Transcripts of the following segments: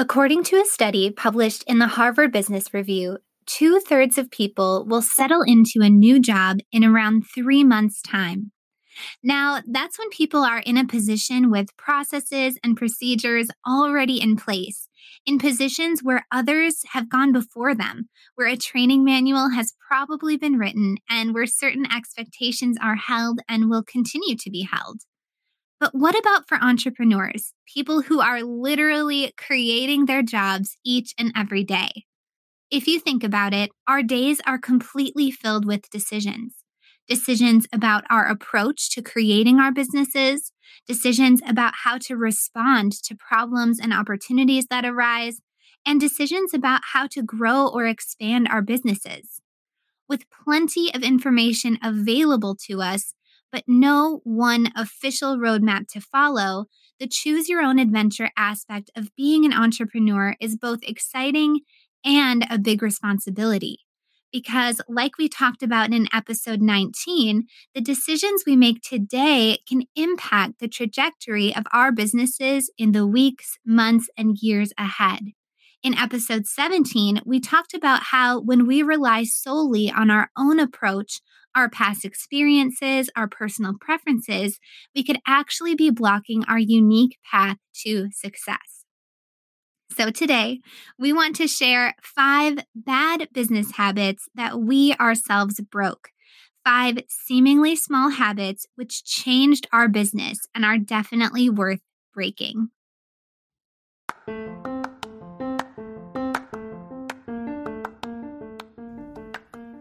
According to a study published in the Harvard Business Review, two thirds of people will settle into a new job in around three months' time. Now, that's when people are in a position with processes and procedures already in place, in positions where others have gone before them, where a training manual has probably been written, and where certain expectations are held and will continue to be held. But what about for entrepreneurs, people who are literally creating their jobs each and every day? If you think about it, our days are completely filled with decisions. Decisions about our approach to creating our businesses, decisions about how to respond to problems and opportunities that arise, and decisions about how to grow or expand our businesses. With plenty of information available to us, but no one official roadmap to follow, the choose your own adventure aspect of being an entrepreneur is both exciting and a big responsibility. Because, like we talked about in episode 19, the decisions we make today can impact the trajectory of our businesses in the weeks, months, and years ahead. In episode 17, we talked about how when we rely solely on our own approach, our past experiences, our personal preferences, we could actually be blocking our unique path to success. So, today we want to share five bad business habits that we ourselves broke. Five seemingly small habits which changed our business and are definitely worth breaking.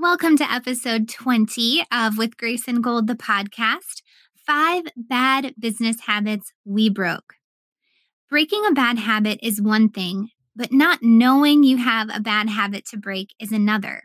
Welcome to episode 20 of With Grace and Gold, the podcast Five Bad Business Habits We Broke. Breaking a bad habit is one thing, but not knowing you have a bad habit to break is another.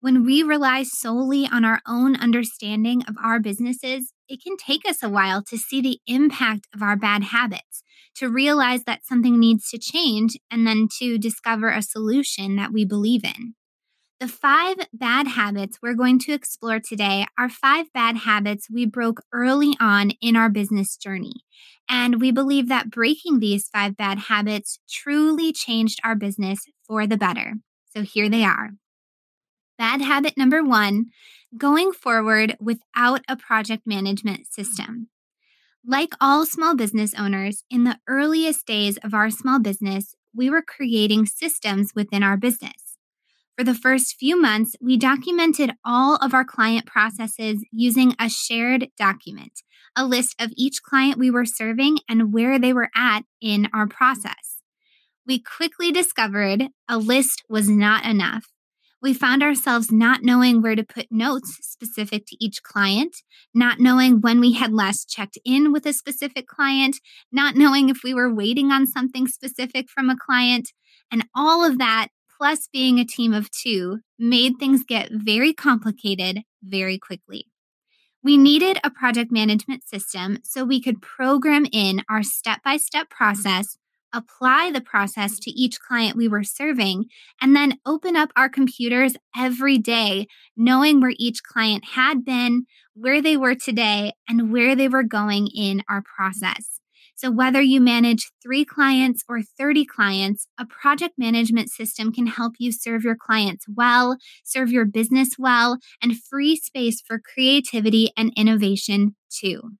When we rely solely on our own understanding of our businesses, it can take us a while to see the impact of our bad habits, to realize that something needs to change, and then to discover a solution that we believe in. The five bad habits we're going to explore today are five bad habits we broke early on in our business journey. And we believe that breaking these five bad habits truly changed our business for the better. So here they are. Bad habit number one going forward without a project management system. Like all small business owners, in the earliest days of our small business, we were creating systems within our business. For the first few months, we documented all of our client processes using a shared document, a list of each client we were serving and where they were at in our process. We quickly discovered a list was not enough. We found ourselves not knowing where to put notes specific to each client, not knowing when we had last checked in with a specific client, not knowing if we were waiting on something specific from a client. And all of that plus being a team of two made things get very complicated very quickly. We needed a project management system so we could program in our step by step process, apply the process to each client we were serving, and then open up our computers every day, knowing where each client had been, where they were today, and where they were going in our process. So, whether you manage three clients or 30 clients, a project management system can help you serve your clients well, serve your business well, and free space for creativity and innovation too.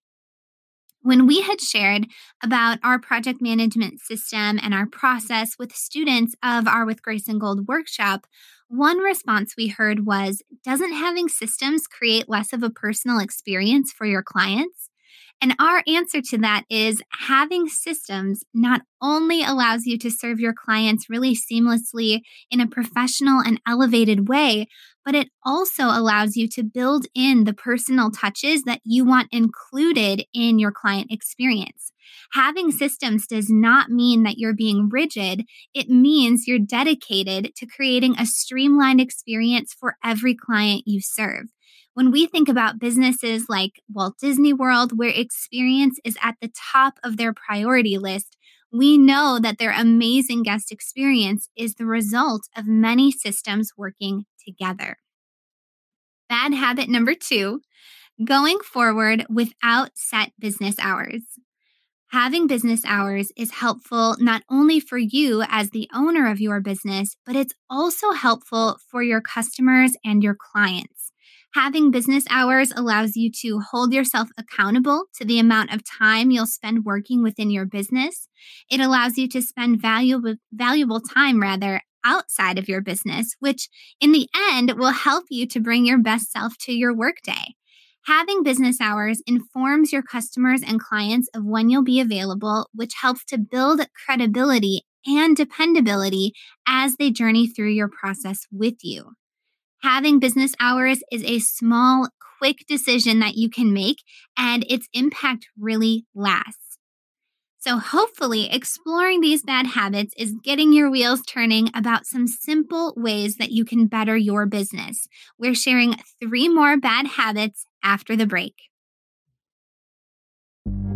When we had shared about our project management system and our process with students of our With Grace and Gold workshop, one response we heard was Doesn't having systems create less of a personal experience for your clients? And our answer to that is having systems not only allows you to serve your clients really seamlessly in a professional and elevated way, but it also allows you to build in the personal touches that you want included in your client experience. Having systems does not mean that you're being rigid. It means you're dedicated to creating a streamlined experience for every client you serve. When we think about businesses like Walt Disney World, where experience is at the top of their priority list, we know that their amazing guest experience is the result of many systems working together. Bad habit number two going forward without set business hours. Having business hours is helpful not only for you as the owner of your business, but it's also helpful for your customers and your clients. Having business hours allows you to hold yourself accountable to the amount of time you'll spend working within your business. It allows you to spend valuable valuable time rather outside of your business, which in the end will help you to bring your best self to your workday. Having business hours informs your customers and clients of when you'll be available, which helps to build credibility and dependability as they journey through your process with you. Having business hours is a small, quick decision that you can make, and its impact really lasts. So, hopefully, exploring these bad habits is getting your wheels turning about some simple ways that you can better your business. We're sharing three more bad habits after the break.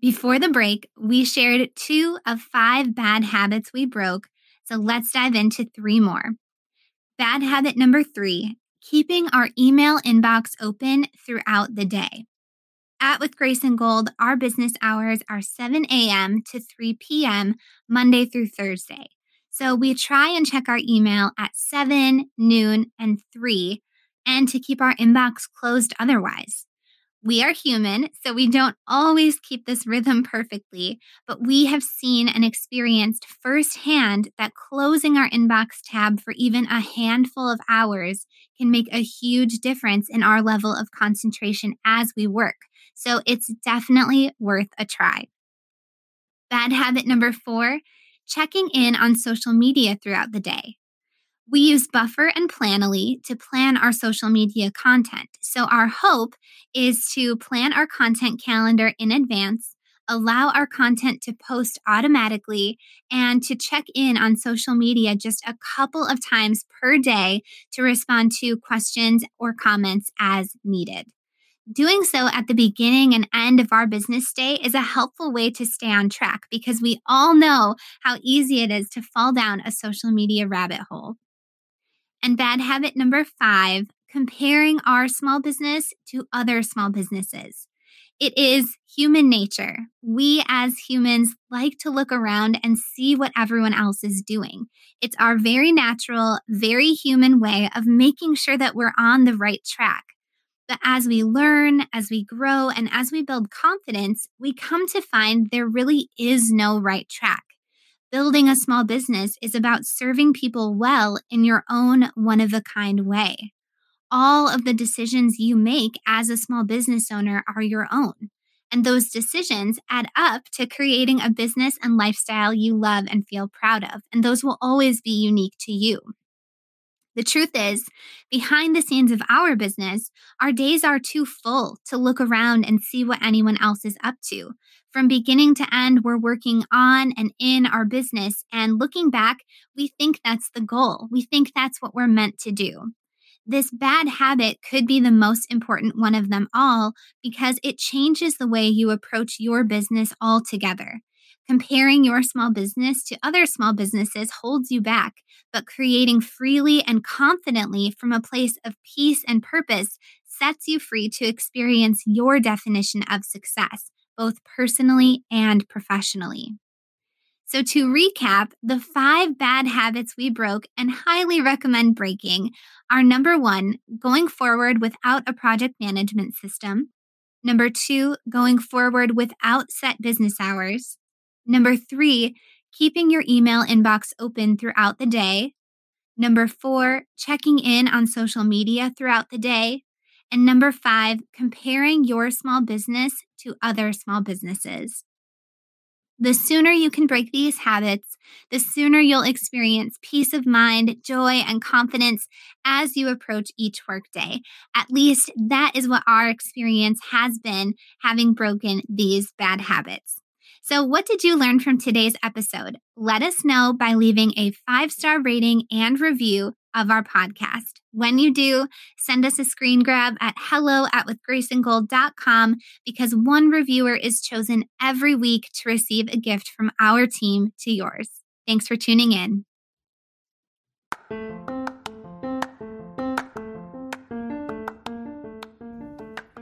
Before the break, we shared two of five bad habits we broke, so let's dive into three more. Bad habit number three keeping our email inbox open throughout the day. At With Grace and Gold, our business hours are 7 a.m. to 3 p.m., Monday through Thursday. So we try and check our email at 7, noon, and 3, and to keep our inbox closed otherwise. We are human, so we don't always keep this rhythm perfectly, but we have seen and experienced firsthand that closing our inbox tab for even a handful of hours can make a huge difference in our level of concentration as we work. So it's definitely worth a try. Bad habit number four checking in on social media throughout the day. We use Buffer and Planoly to plan our social media content. So, our hope is to plan our content calendar in advance, allow our content to post automatically, and to check in on social media just a couple of times per day to respond to questions or comments as needed. Doing so at the beginning and end of our business day is a helpful way to stay on track because we all know how easy it is to fall down a social media rabbit hole. And bad habit number five comparing our small business to other small businesses. It is human nature. We as humans like to look around and see what everyone else is doing. It's our very natural, very human way of making sure that we're on the right track. But as we learn, as we grow, and as we build confidence, we come to find there really is no right track. Building a small business is about serving people well in your own one of a kind way. All of the decisions you make as a small business owner are your own. And those decisions add up to creating a business and lifestyle you love and feel proud of. And those will always be unique to you. The truth is, behind the scenes of our business, our days are too full to look around and see what anyone else is up to. From beginning to end, we're working on and in our business. And looking back, we think that's the goal. We think that's what we're meant to do. This bad habit could be the most important one of them all because it changes the way you approach your business altogether. Comparing your small business to other small businesses holds you back, but creating freely and confidently from a place of peace and purpose sets you free to experience your definition of success, both personally and professionally. So, to recap, the five bad habits we broke and highly recommend breaking are number one, going forward without a project management system. Number two, going forward without set business hours. Number three, keeping your email inbox open throughout the day. Number four, checking in on social media throughout the day. And number five, comparing your small business to other small businesses. The sooner you can break these habits, the sooner you'll experience peace of mind, joy, and confidence as you approach each workday. At least that is what our experience has been having broken these bad habits. So, what did you learn from today's episode? Let us know by leaving a five star rating and review of our podcast. When you do, send us a screen grab at hello at withgraceandgold.com because one reviewer is chosen every week to receive a gift from our team to yours. Thanks for tuning in.